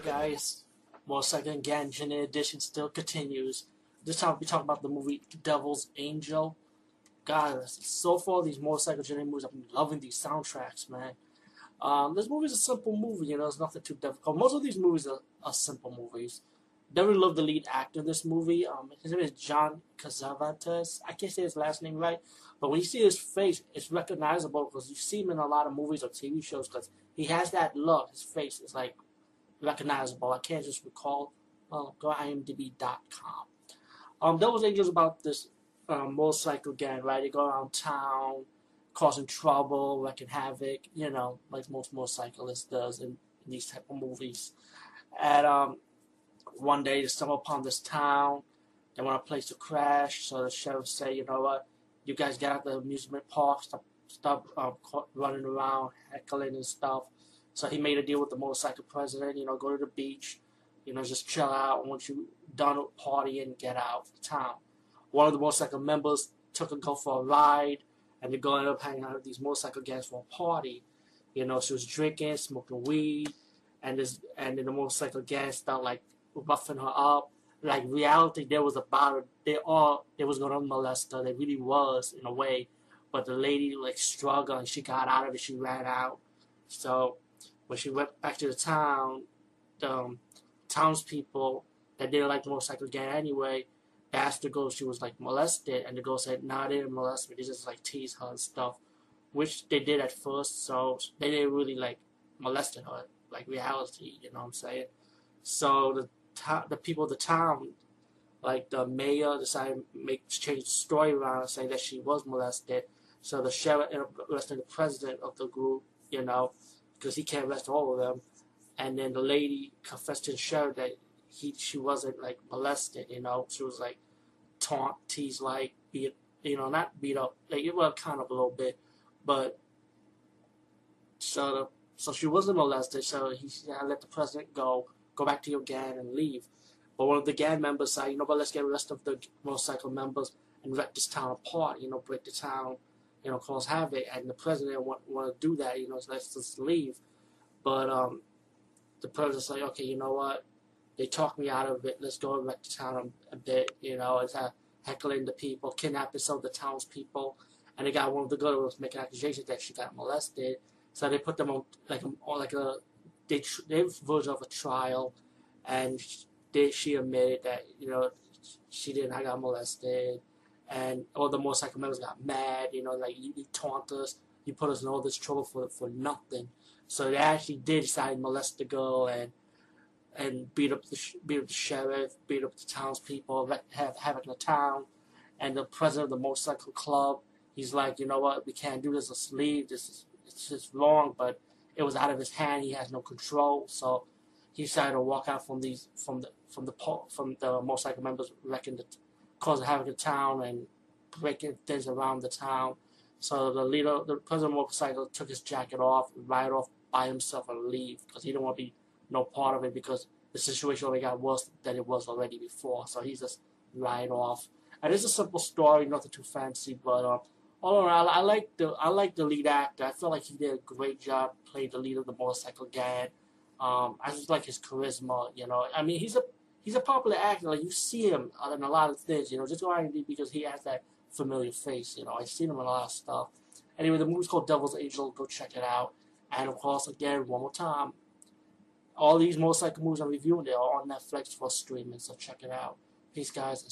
guys, Motorcycle Gang Genetic Edition still continues. This time we talk about the movie Devil's Angel. Guys, so far these Motorcycle Genetic movies, I've been loving these soundtracks, man. Um, this movie is a simple movie, you know, it's nothing too difficult. Most of these movies are, are simple movies. Never love the lead actor in this movie. Um, his name is John Cassavetes. I can't say his last name right, but when you see his face, it's recognizable because you see him in a lot of movies or TV shows because he has that look. His face is like recognizable. I can't just recall. Well, go to imdb.com. Um, Devil's Angels about this um, motorcycle gang, right? They go around town, causing trouble, wrecking havoc, you know, like most motorcyclists does in, in these type of movies. And um, one day they stumble upon this town. They want a place to crash, so the sheriff say, you know what, you guys get out the amusement park, stop, stop um, running around, heckling and stuff. So he made a deal with the motorcycle president, you know, go to the beach, you know, just chill out. Once you done partying, get out of town. One of the motorcycle members took a go for a ride, and they're going up hanging out with these motorcycle gangs for a party. You know, she was drinking, smoking weed, and this, and then the motorcycle gang started like buffing her up. Like reality, there was about it. They all they was gonna molest her. They really was in a way, but the lady like struggled and she got out of it. She ran out. So when she went back to the town, the um, townspeople that didn't like the motorcycle gang anyway asked the girl she was like molested, and the girl said, "Nah, they didn't molest me. They just like tease her and stuff," which they did at first. So they didn't really like molested her like reality. You know what I'm saying? So the the people of the town, like the mayor, decided to make change the story around and say that she was molested. So the sheriff arrested the president of the group, you know, because he can't arrest all of them. And then the lady confessed to the sheriff that he she wasn't like molested, you know. She was like taunt, teased, like beat, you know, not beat up, like it was kind of a little bit, but so the, so she wasn't molested. So he said, I let the president go go back to your gang and leave. But one of the gang members said, you know, but let's get the rest of the motorcycle members and wreck this town apart, you know, break the town, you know, cause havoc. And the president want, want to do that, you know, so let's just leave. But um, the president's like, okay, you know what? They talked me out of it. Let's go back to town a, a bit, you know, it's uh, heckling the people, kidnapping some of the townspeople. And they got one of the girls making accusations that she got molested. So they put them on like on like a they they version of a trial, and they, she admitted that you know she didn't I got molested, and all the motorcycle members got mad. You know, like you, you taunt us, you put us in all this trouble for for nothing. So they actually did decide to molest the girl and and beat up the beat up the sheriff, beat up the townspeople, have havoc in the town, and the president of the motorcycle club. He's like, you know what, we can't do this. Let's leave. This is it's just wrong, but it was out of his hand. He has no control, so he decided to walk out from these from the from the from the motorcycle members wrecking the causing havoc in town and breaking things around the town. So the leader, the president motorcycle, took his jacket off, ride off by himself, and leave because he didn't want to be no part of it because the situation only got worse than it was already before. So he just ride off. And it's a simple story, nothing too fancy, but uh, all around, I like the I like the lead actor. I feel like he did a great job playing the lead of the motorcycle gang. Um, I just like his charisma. You know, I mean, he's a he's a popular actor. Like you see him in a lot of things. You know, just go IMDb because he has that familiar face. You know, I've seen him in a lot of stuff. Anyway, the movie's called Devil's Angel. Go check it out. And of course, again, one more time, all these motorcycle movies I'm reviewing, they are on Netflix for streaming. So check it out. Peace, guys.